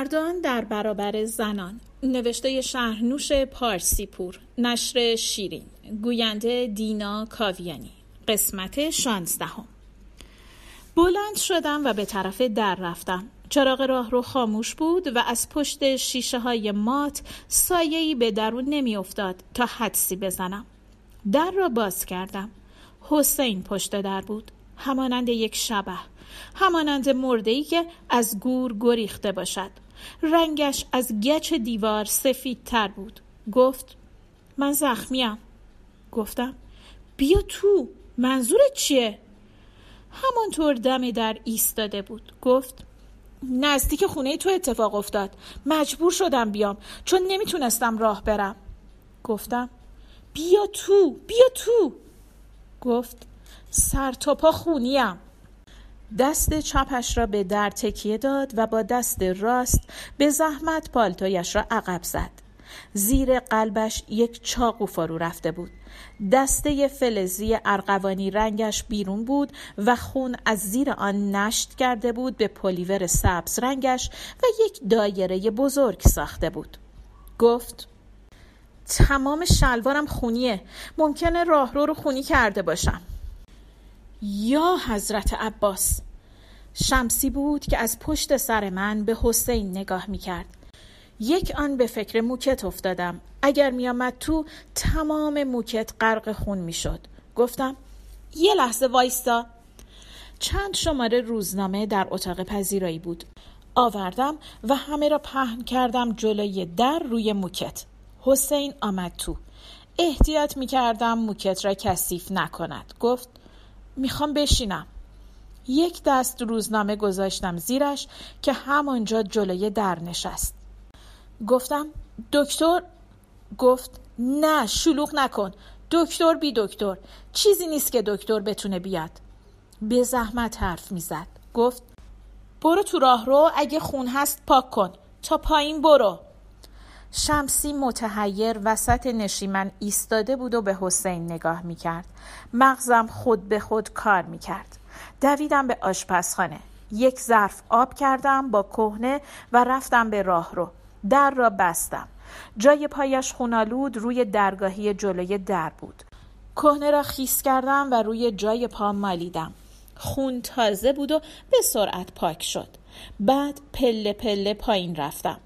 مردان در برابر زنان. نوشته شهرنوش پارسی پور نشر شیرین. گوینده دینا کاویانی. قسمت شانزدهم. بلند شدم و به طرف در رفتم. چراغ راه رو خاموش بود و از پشت شیشه های مات سایهی به درون نمی افتاد تا حدسی بزنم. در را باز کردم. حسین پشت در بود. همانند یک شبه. همانند مرده که از گور گریخته باشد. رنگش از گچ دیوار سفید تر بود. گفت من زخمیم. گفتم بیا تو منظورت چیه؟ همانطور دم در ایستاده بود. گفت نزدیک خونه تو اتفاق افتاد. مجبور شدم بیام چون نمی‌تونستم راه برم. گفتم بیا تو بیا تو. گفت سر تا پا خونیم. دست چپش را به در تکیه داد و با دست راست به زحمت پالتویش را عقب زد. زیر قلبش یک چاقو فرو رفته بود. دسته فلزی ارغوانی رنگش بیرون بود و خون از زیر آن نشت کرده بود به پلیور سبز رنگش و یک دایره بزرگ ساخته بود. گفت تمام شلوارم خونیه. ممکنه راهرو رو خونی کرده باشم. یا حضرت عباس. شمسی بود که از پشت سر من به حسین نگاه می کرد. یک آن به فکر موکت افتادم. اگر می آمد تو تمام موکت غرق خون می شد. گفتم یه لحظه وایستا. چند شماره روزنامه در اتاق پذیرایی بود. آوردم و همه را پهن کردم جلوی در روی موکت. حسین آمد تو. احتیاط می کردم موکت را کثیف نکند. گفت می‌خوام بشینم. یک دست روزنامه گذاشتم زیرش که همانجا جلوی در نشست. گفتم دکتر؟ گفت نه شلوغ نکن. دکتر بی دکتر. چیزی نیست که دکتر بتونه بیاد. به زحمت حرف می‌زد. گفت برو تو راه رو اگه خون هست پاک کن. تا پایین برو. شمسی متحیر وسط نشیمن ایستاده بود و به حسین نگاه می‌کرد. مغزم خود به خود کار می‌کرد. دویدم به آشپزخانه. یک ظرف آب کردم با کهنه و رفتم به راه رو. در را بستم. جای پایش خونالود روی درگاهی جلوی در بود. کهنه را خیس کردم و روی جای پا مالیدم. خون تازه بود و به سرعت پاک شد. بعد پله پله پایین رفتم.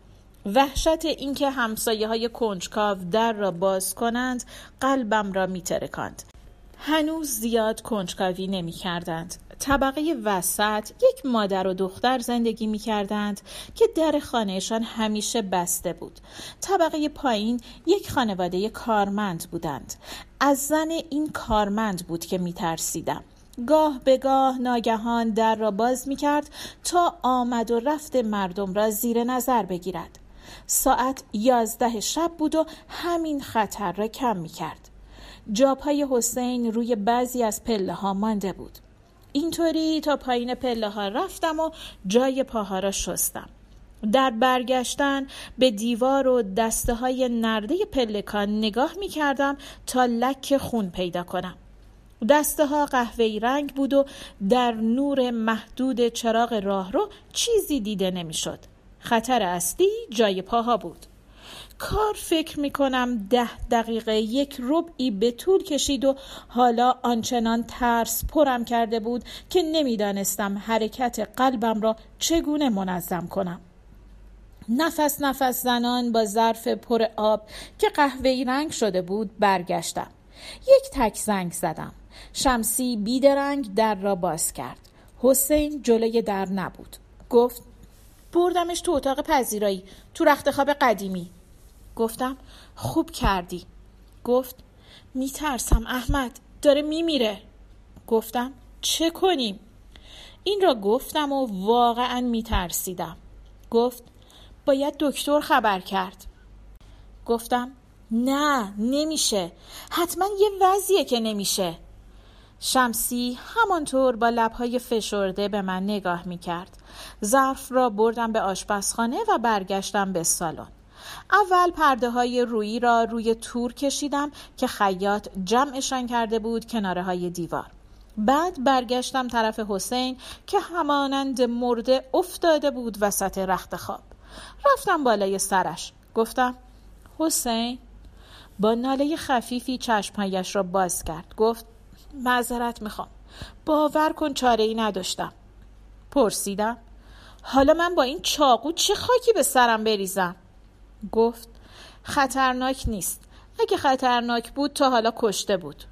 وحشت اینکه همسایه های کنجکاو در را باز کنند قلبم را می ترکند. هنوز زیاد کنجکاوی نمی کردند. طبقه وسط یک مادر و دختر زندگی می کردند که در خانهشان همیشه بسته بود. طبقه پایین یک خانواده کارمند بودند. از زن این کارمند بود که می ترسیدم. گاه به گاه ناگهان در را باز می کرد تا آمد و رفت مردم را زیر نظر بگیرد. ساعت یازده شب بود و همین خطر را کم می کرد. جاپای حسین روی بعضی از پله ها مانده بود. اینطوری تا پایین پله ها رفتم و جای پاها را شستم. در برگشتن به دیوار و دسته های نرده پلکان نگاه می کردم تا لک خون پیدا کنم. دسته ها قهوه‌ای رنگ بود و در نور محدود چراغ راه رو چیزی دیده نمی‌شد. خطر اصلی جای پاها بود. کار فکر می کنم ده دقیقه یک ربعی به طول کشید و حالا آنچنان ترس پرم کرده بود که نمی‌دانستم حرکت قلبم را چگونه منظم کنم. نفس نفس زنان با ظرف پر آب که قهوه‌ای رنگ شده بود برگشتم. یک تک زنگ زدم. شمسی بیدرنگ در را باز کرد. حسین جلوی در نبود. گفت بردمش تو اتاق پذیرایی تو رخت خواب قدیمی. گفتم خوب کردی. گفت میترسم احمد داره میمیره. گفتم چه کنیم؟ این را گفتم و واقعا میترسیدم. گفت باید دکتر خبر کرد. گفتم نه نمیشه. حتما یه وضعیه که نمیشه. شمسی همانطور با لبهای فشرده به من نگاه می کرد. ظرف را بردم به آشپزخانه و برگشتم به سالن. اول پرده های رویی را روی تور کشیدم که خیاط جمعشان کرده بود کناره های دیوار. بعد برگشتم طرف حسین که همانند مرده افتاده بود وسط رخت خواب. رفتم بالای سرش گفتم حسین با ناله خفیفی چشمهایش را باز کرد گفت معذرت می‌خوام. باور کن چاره ای نداشتم. پرسیدم. حالا من با این چاقو چه خاکی به سرم بریزم؟ گفت خطرناک نیست. اگه خطرناک بود تا حالا کشته بود.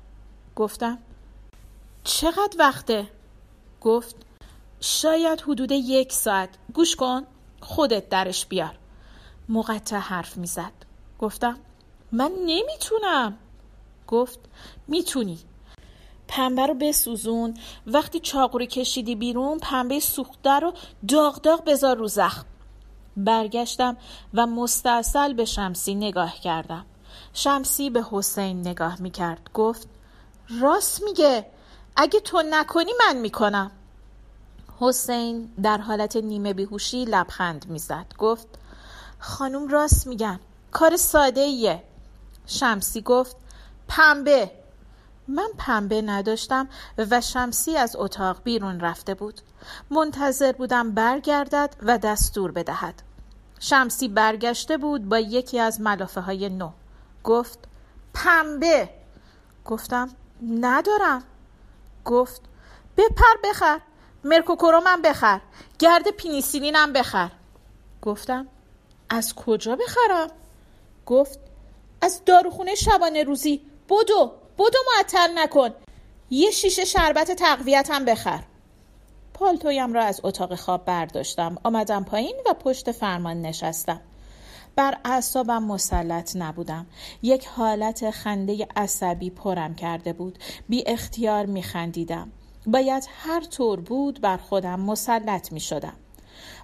گفتم چقدر وقته؟ گفت شاید حدود یک ساعت. گوش کن خودت درش بیار. مقطع حرف می‌زد. گفتم من نمی‌تونم. گفت می‌تونی. پنبه رو بسوزون. وقتی چاقو رو کشیدی بیرون پنبه سوخته رو داغ داغ بذار رو زخم. برگشتم و مستاصل به شمسی نگاه کردم. شمسی به حسین نگاه می‌کرد. گفت راست میگه. اگه تو نکنی من می‌کنم. حسین در حالت نیمه بیهوشی لبخند می‌زد. گفت خانم راست میگن کار ساده ایه شمسی گفت پنبه. من پنبه نداشتم و شمسی از اتاق بیرون رفته بود. منتظر بودم برگردد و دستور بدهد. شمسی برگشته بود با یکی از ملافه های نو. گفت پنبه. گفتم ندارم. گفت بپر بخر. مرکوکرومم بخر. گرد پینیسیلینم بخر. گفتم از کجا بخرم؟ گفت از داروخونه شبانه روزی بدو. بدو معطل نکن. یه شیشه شربت تقویتم بخر. پالتویم را از اتاق خواب برداشتم. آمدم پایین و پشت فرمان نشستم. بر اعصابم مسلط نبودم. یک حالت خنده عصبی پرم کرده بود. بی اختیار می خندیدم. باید هر طور بود بر خودم مسلط می شدم.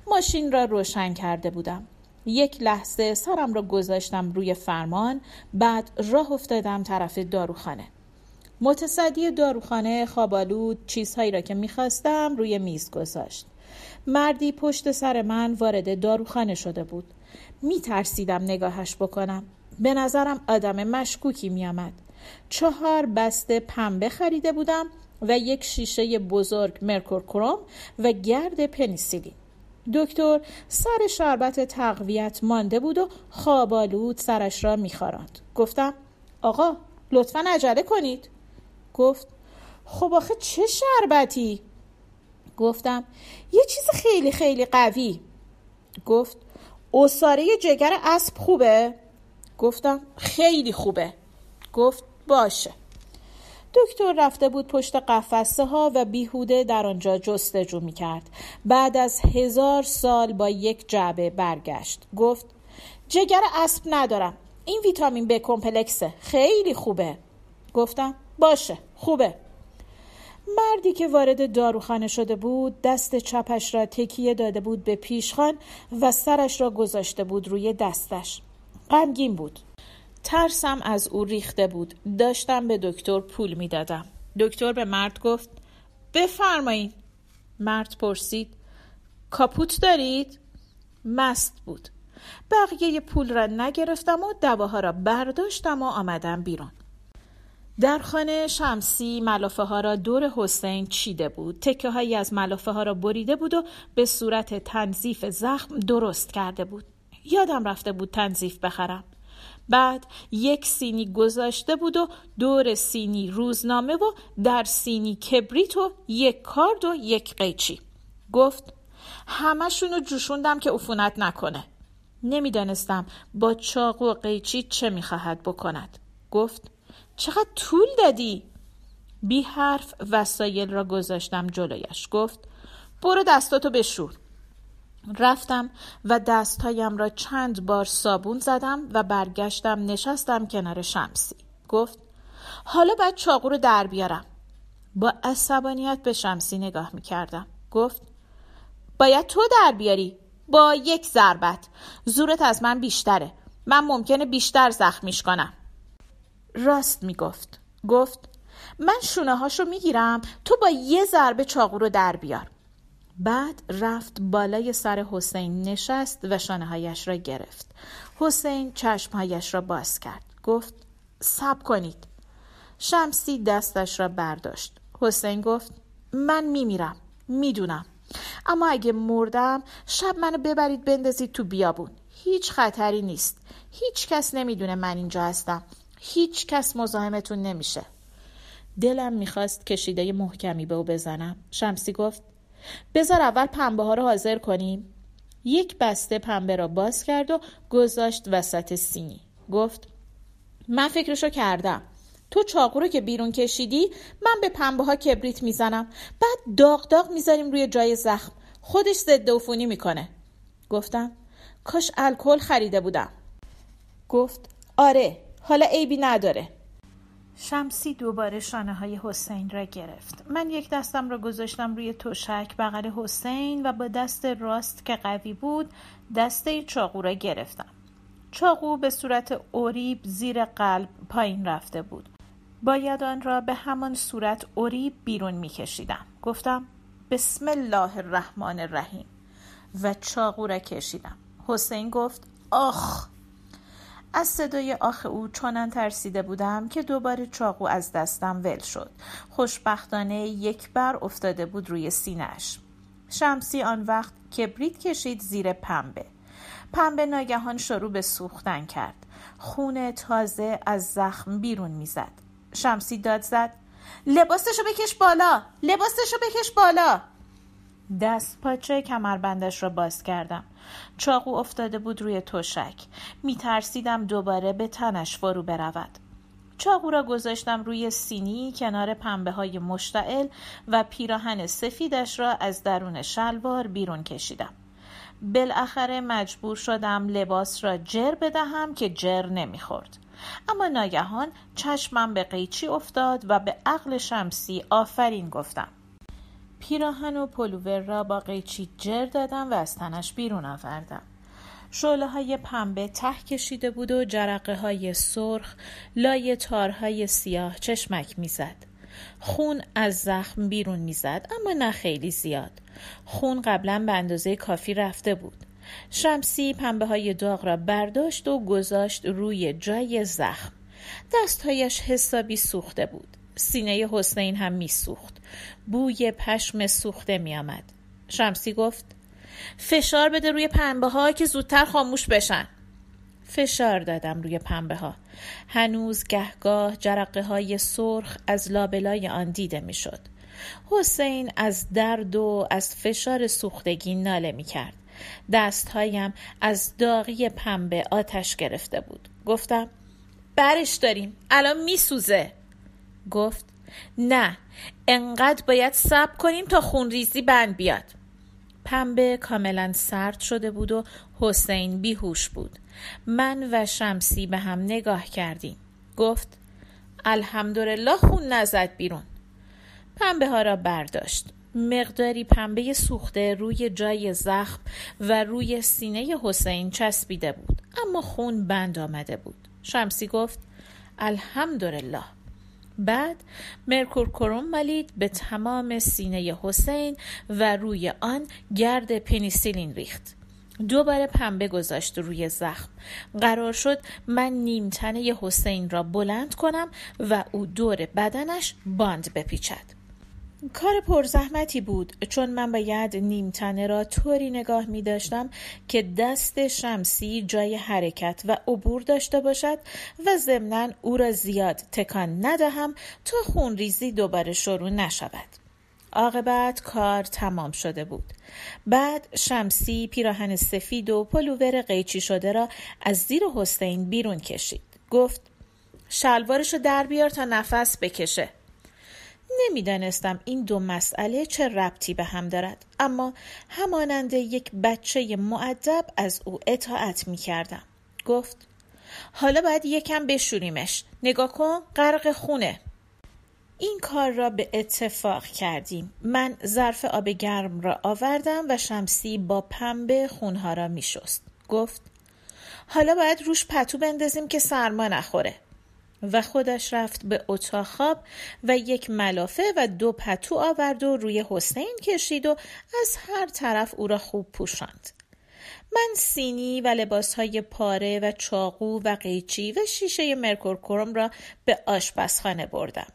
ماشین را روشن کرده بودم. یک لحظه سرم را گذاشتم روی فرمان بعد راه افتادم طرف داروخانه. متصدی داروخانه خوابالود چیزهایی را که می‌خواستم روی میز گذاشت. مردی پشت سر من وارد داروخانه شده بود. میترسیدم نگاهش بکنم. به نظرم آدم مشکوکی میآمد. چهار بسته پنبه خریده بودم و یک شیشه بزرگ مرکورکروم و گرد پنیسیلین دکتر سر شربت تقویت مانده بود و خوابالود سرش را میخواراند گفتم آقا لطفا عجله کنید. گفت خب آخه چه شربتی؟ گفتم یه چیز خیلی خیلی قوی. گفت اصاره جگر اسب خوبه؟ گفتم خیلی خوبه. گفت باشه. دکتر رفته بود پشت قفسه ها و بیهوده در آنجا جستجو می کرد. بعد از هزار سال با یک جعبه برگشت. گفت جگر اسب ندارم. این ویتامین ب کمپلکسه. خیلی خوبه. گفتم باشه خوبه. مردی که وارد داروخانه شده بود دست چپش را تکیه داده بود به پیشخان و سرش را گذاشته بود روی دستش. غمگین بود. ترسم از او ریخته بود. داشتم به دکتر پول می‌دادم. دکتر به مرد گفت بفرمایید مرد پرسید کاپوت دارید؟ مست بود. بقیه پول را نگرفتم و دواها را برداشتم و آمدم بیرون. در خانه شمسی ملافه ها را دور حسین چیده بود. تکه هایی از ملافه ها را بریده بود و به صورت تنظیف زخم درست کرده بود. یادم رفته بود تنظیف بخرم. بعد یک سینی گذاشته بود و دور سینی روزنامه و در سینی کبریت و یک کارد و یک قیچی. گفت همشون رو جوشوندم که عفونت نکنه. نمی‌دانستم با چاقو و قیچی چه می‌خواهد بکند. گفت چقدر طول دادی؟ بی حرف وسایل را گذاشتم جلویش. گفت برو دستاتو بشور. رفتم و دستهایم را چند بار صابون زدم و برگشتم نشستم کنار شمسی. گفت حالا باید چاقو رو در بیارم. با عصبانیت به شمسی نگاه می کردم گفت باید تو در بیاری با یک ضربت. زورت از من بیشتره. من ممکنه بیشتر زخمیش کنم. راست می گفت گفت من شونه هاشو می‌گیرم. تو با یه ضربه چاقو رو در بیار. بعد رفت بالای سر حسین نشست و شانههایش را گرفت. حسین چشمهایش را باز کرد. گفت سب کنید. شمسی دستش را برداشت. حسین گفت من میمیرم می‌دونم. اما اگه مردم شب منو ببرید بندازید تو بیابون. هیچ خطری نیست. هیچ کس نمی‌دونه من اینجا هستم. هیچ کس مزاحمتون نمیشه. دلم می‌خواست کشیده محکمی به او بزنم. شمسی گفت بذار اول پنبه ها رو حاضر کنیم. یک بسته پنبه را باز کرد و گذاشت وسط سینی. گفت من فکرشو کردم. تو چاقو رو که بیرون کشیدی من به پنبه ها کبریت می‌زنم. بعد داغ داغ می‌ذاریم روی جای زخم. خودش ضد عفونی می‌کنه. گفتم کاش الکل خریده بودم. گفت آره حالا عیبی نداره. شمسی دوباره شانه های حسین را گرفت. من یک دستم را گذاشتم روی تشک بغل حسین و با دست راست که قوی بود دسته چاقو را گرفتم. چاقو به صورت اوریب زیر قلب پایین رفته بود. باید آن را به همان صورت اوریب بیرون می کشیدم. گفتم بسم الله الرحمن الرحیم. و چاقو را کشیدم. حسین گفت آخ! از صدای آخ او چنان ترسیده بودم که دوباره چاقو از دستم ول شد. خوشبختانه یک بر افتاده بود روی سینهش شمسی آن وقت کبریت کشید زیر پنبه. پنبه ناگهان شروع به سوختن کرد. خون تازه از زخم بیرون می‌زد. شمسی داد زد. لباسشو بکش بالا! لباسشو بکش بالا! دست پاچه کمربندش را باز کردم. چاقو افتاده بود روی تشک. می ترسیدم دوباره به تنش فرو برود. چاقو را گذاشتم روی سینی کنار پنبه های مشتعل و پیراهن سفیدش را از درون شلوار بیرون کشیدم. بالاخره مجبور شدم لباس را جر بدهم که جر نمی‌خورد. اما ناگهان چشمم به قیچی افتاد و به عقل شمسی آفرین گفتم. پیراهن و پلوور را با قیچی جر دادم و از تنش بیرون آوردم شعله های پنبه ته کشیده بود و جرقه های سرخ لای تارهای سیاه چشمک می‌زد. خون از زخم بیرون می‌زد اما نه خیلی زیاد. خون قبلا به اندازه کافی رفته بود. شمسی پنبه های داغ را برداشت و گذاشت روی جای زخم. دستهایش حسابی سوخته بود. سینه حسین هم میسوخت بوی پشم سوخته میآمد شمسی گفت فشار بده روی پنبه ها که زودتر خاموش بشن فشار دادم روی پنبه ها هنوز گهگاه جرقه های سرخ از لابلای آن دیده می‌شد. حسین از درد و از فشار سوختگی ناله می کرد. دستهایم از داغی پنبه آتش گرفته بود. گفتم برش داریم الان میسوزه. گفت نه انقدر باید صبر کنیم تا خونریزی بند بیاد. پنبه کاملا سرد شده بود و حسین بیهوش بود. من و شمسی به هم نگاه کردیم. گفت الحمدلله خون نزد بیرون. پنبه ها را برداشت. مقداری پنبه سوخته روی جای زخم و روی سینه حسین چسبیده بود اما خون بند آمده بود. شمسی گفت الحمدلله. بعد مرکور کروم ولید به تمام سینه حسین و روی آن گرد پنیسیلین ریخت. دوباره پنبه گذاشت روی زخم. قرار شد من نیمتنه حسین را بلند کنم و او دور بدنش باند بپیچد. کار پرزحمتی بود چون من باید نیمتنه را طوری نگاه می داشتم که دست شمسی جای حرکت و عبور داشته باشد و ضمنا او را زیاد تکان ندهم تا خونریزی دوباره شروع نشود. عاقبت کار تمام شده بود. بعد شمسی پیراهن سفید و پلوور قیچی شده را از زیر حسین بیرون کشید. گفت شلوارشو در بیار تا نفس بکشه. نمی‌دانستم این دو مسئله چه ربطی به هم دارد اما همانند یک بچه معدب از او اطاعت می کردم گفت حالا باید یکم بشوریمش نگاه کن غرق خونه. این کار را به اتفاق کردیم. من ظرف آب گرم را آوردم و شمسی با پنبه خونها را می شست. گفت حالا باید روش پتو بندازیم که سرما نخوره. و خودش رفت به اتاق خواب و یک ملافه و دو پتو آورد و روی حسین کشید و از هر طرف او را خوب پوشاند. من سینی و لباسهای پاره و چاقو و قیچی و شیشه مرکورکروم را به آشپزخانه بردم.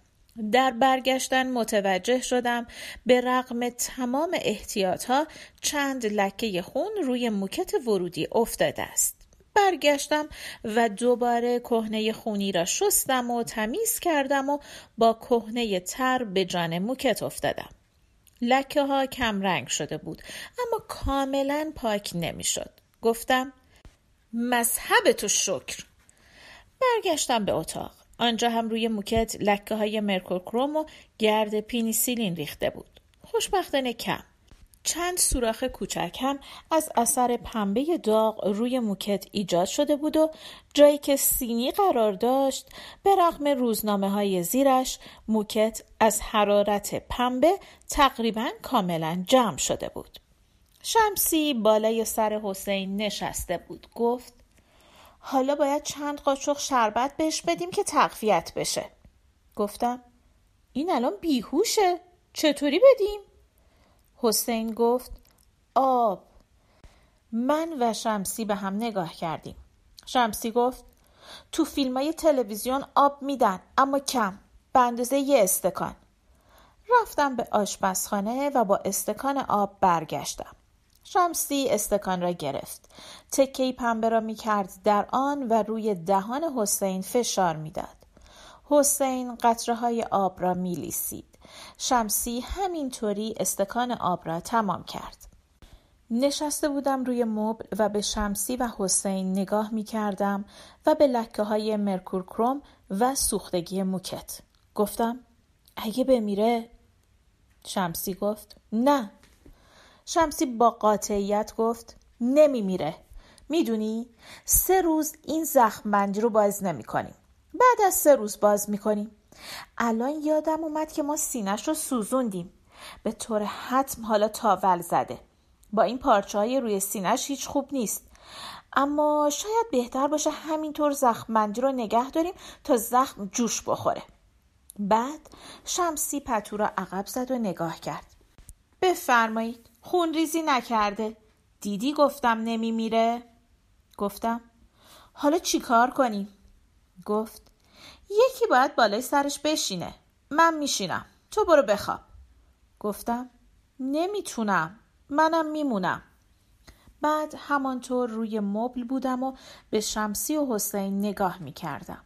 در برگشتن متوجه شدم به رغم تمام احتیاط ها چند لکه خون روی موکت ورودی افتاده است. برگشتم و دوباره کهنه خونی را شستم و تمیز کردم و با کهنه تر به جان موکت افتادم. لکه ها کم رنگ شده بود اما کاملا پاک نمی‌شد. گفتم مذهب تو شکر. برگشتم به اتاق. آنجا هم روی موکت لکه های مرکوکروم و گرد پینیسیلین ریخته بود. خوشبختانه کم. چند سوراخ کوچک هم از اثر پنبه داغ روی موکت ایجاد شده بود و جایی که سینی قرار داشت به رغم روزنامه های زیرش موکت از حرارت پنبه تقریبا کاملا جمع شده بود. شمسی بالای سر حسین نشسته بود گفت حالا باید چند قاشق شربت بهش بدیم که تقویت بشه گفتم این الان بیهوشه چطوری بدیم؟ حسین گفت آب. من و شمسی به هم نگاه کردیم. شمسی گفت تو فیلم های تلویزیون آب میدن اما کم. به اندازه یه استکان. رفتم به آشپزخانه و با استکان آب برگشتم. شمسی استکان را گرفت. تکهی پنبه را می کرد در آن و روی دهان حسین فشار می‌داد. حسین قطره های آب را می لیسید. شمسی همینطوری استکان آب را تمام کرد. نشسته بودم روی مبل و به شمسی و حسین نگاه می کردم و به لکه های مرکور کروم و سوختگی موکت. گفتم اگه بمیره شمسی گفت نه شمسی با قاطعیت گفت نمیمیره می‌دونی سه روز این زخم بندی رو باز نمی کنیم. بعد از سه روز باز می‌کنیم الان یادم اومد که ما سینش رو سوزوندیم. به طور حتم حالا تاول زده. با این پارچه های روی سینش هیچ خوب نیست. اما شاید بهتر باشه همینطور زخم بندی رو نگه داریم تا زخم جوش بخوره. بعد شمسی پتو را عقب زد و نگاه کرد. بفرمایید خونریزی نکرده. دیدی گفتم نمیمیره؟ گفتم. حالا چیکار کنیم؟ گفت. یکی باید بالای سرش بشینه. من میشینم. تو برو بخواب. گفتم نمی‌تونم. منم میمونم. بعد همانطور روی مبل بودم و به شمسی و حسین نگاه می‌کردم.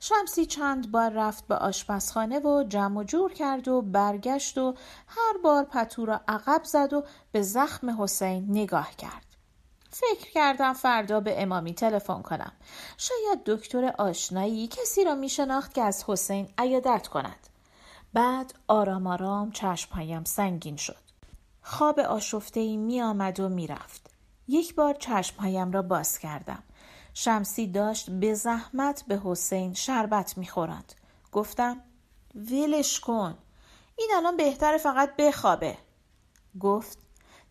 شمسی چند بار رفت به آشپزخانه و جمع و جور کرد و برگشت و هر بار پتو را عقب زد و به زخم حسین نگاه کرد. فکر کردم فردا به امامی تلفن کنم. شاید دکتر آشنایی کسی را می شناخت که از حسین عیادت کند. بعد آرام آرام چشمهایم سنگین شد. خواب آشفته می آمد و می رفت. یک بار چشمهایم را باز کردم. شمسی داشت به زحمت به حسین شربت می‌خورند گفتم ولش کن این الان بهتر فقط بخوابه گفت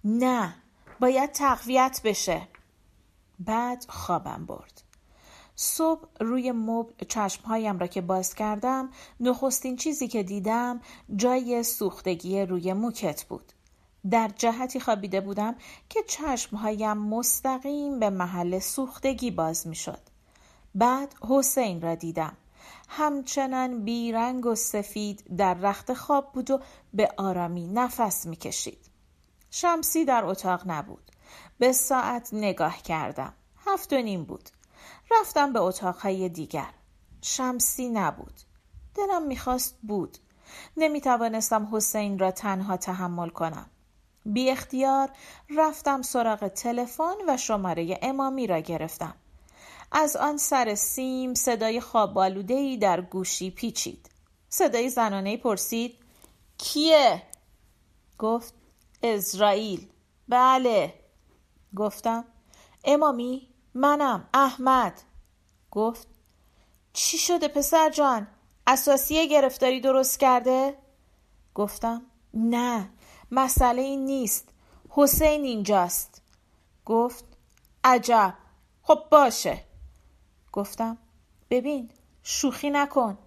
نه باید تقویت بشه بعد خوابم برد صبح روی مبل چشمهایم را که باز کردم نخستین چیزی که دیدم جای سوختگی روی موکت بود در جهتی خوابیده بودم که چشمهایم مستقیم به محل سوختگی باز می شد. بعد حسین را دیدم. همچنان بیرنگ و سفید در رخت خواب بود و به آرامی نفس می کشید. شمسی در اتاق نبود. به ساعت نگاه کردم. هفت و نیم بود. رفتم به اتاقهای دیگر. شمسی نبود. دلم می‌خواست بود. نمی توانستم حسین را تنها تحمل کنم. بی اختیار رفتم سراغ تلفن و شماره امامی را گرفتم. از آن سر سیم صدای خواب در گوشی پیچید. صدای زنانه پرسید کیه؟ گفت اسرائیل. بله. گفتم. امامی منم احمد. گفت. چی شده پسر جان؟ اساسیه گرفتاری درست کرده؟ گفتم. نه مسئله این نیست. حسین اینجاست. گفت. عجب. خب باشه. گفتم. ببین شوخی نکن.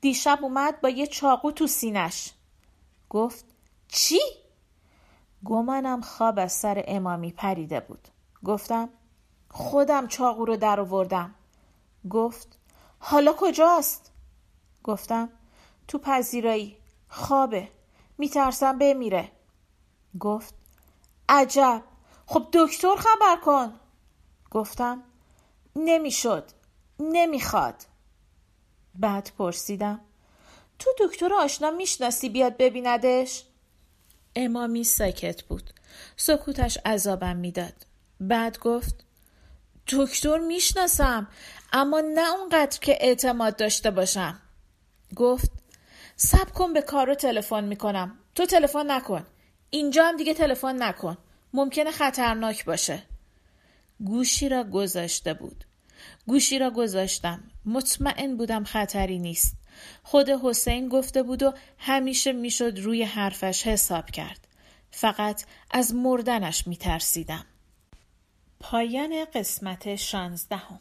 دیشب اومد با یه چاقو تو سینش. گفت. چی؟ گمانم خواب از سر امامی پریده بود. گفتم خودم چاقو رو در آوردم. گفت حالا کجاست؟ گفتم تو پذیرایی خوابه میترسم بمیره. گفت عجب خب دکتر خبر کن. گفتم نمی‌شد نمی‌خواد. بعد پرسیدم تو دکتر آشنا می‌شناسی بیاد ببیندش؟ امامی ساکت بود. سکوتش عذابم می‌داد. بعد گفت دکتر می‌شناسم اما نه اونقدر که اعتماد داشته باشم. گفت سب کن به کارو تلفن می‌کنم. تو تلفن نکن. اینجا هم دیگه تلفن نکن. ممکنه خطرناک باشه. گوشی را گذاشته بود. گوشی را گذاشتم. مطمئن بودم خطری نیست. خود حسین گفته بود و همیشه می‌شد روی حرفش حساب کرد. فقط از مردنش میترسیدم. پایان قسمت شانزدهم.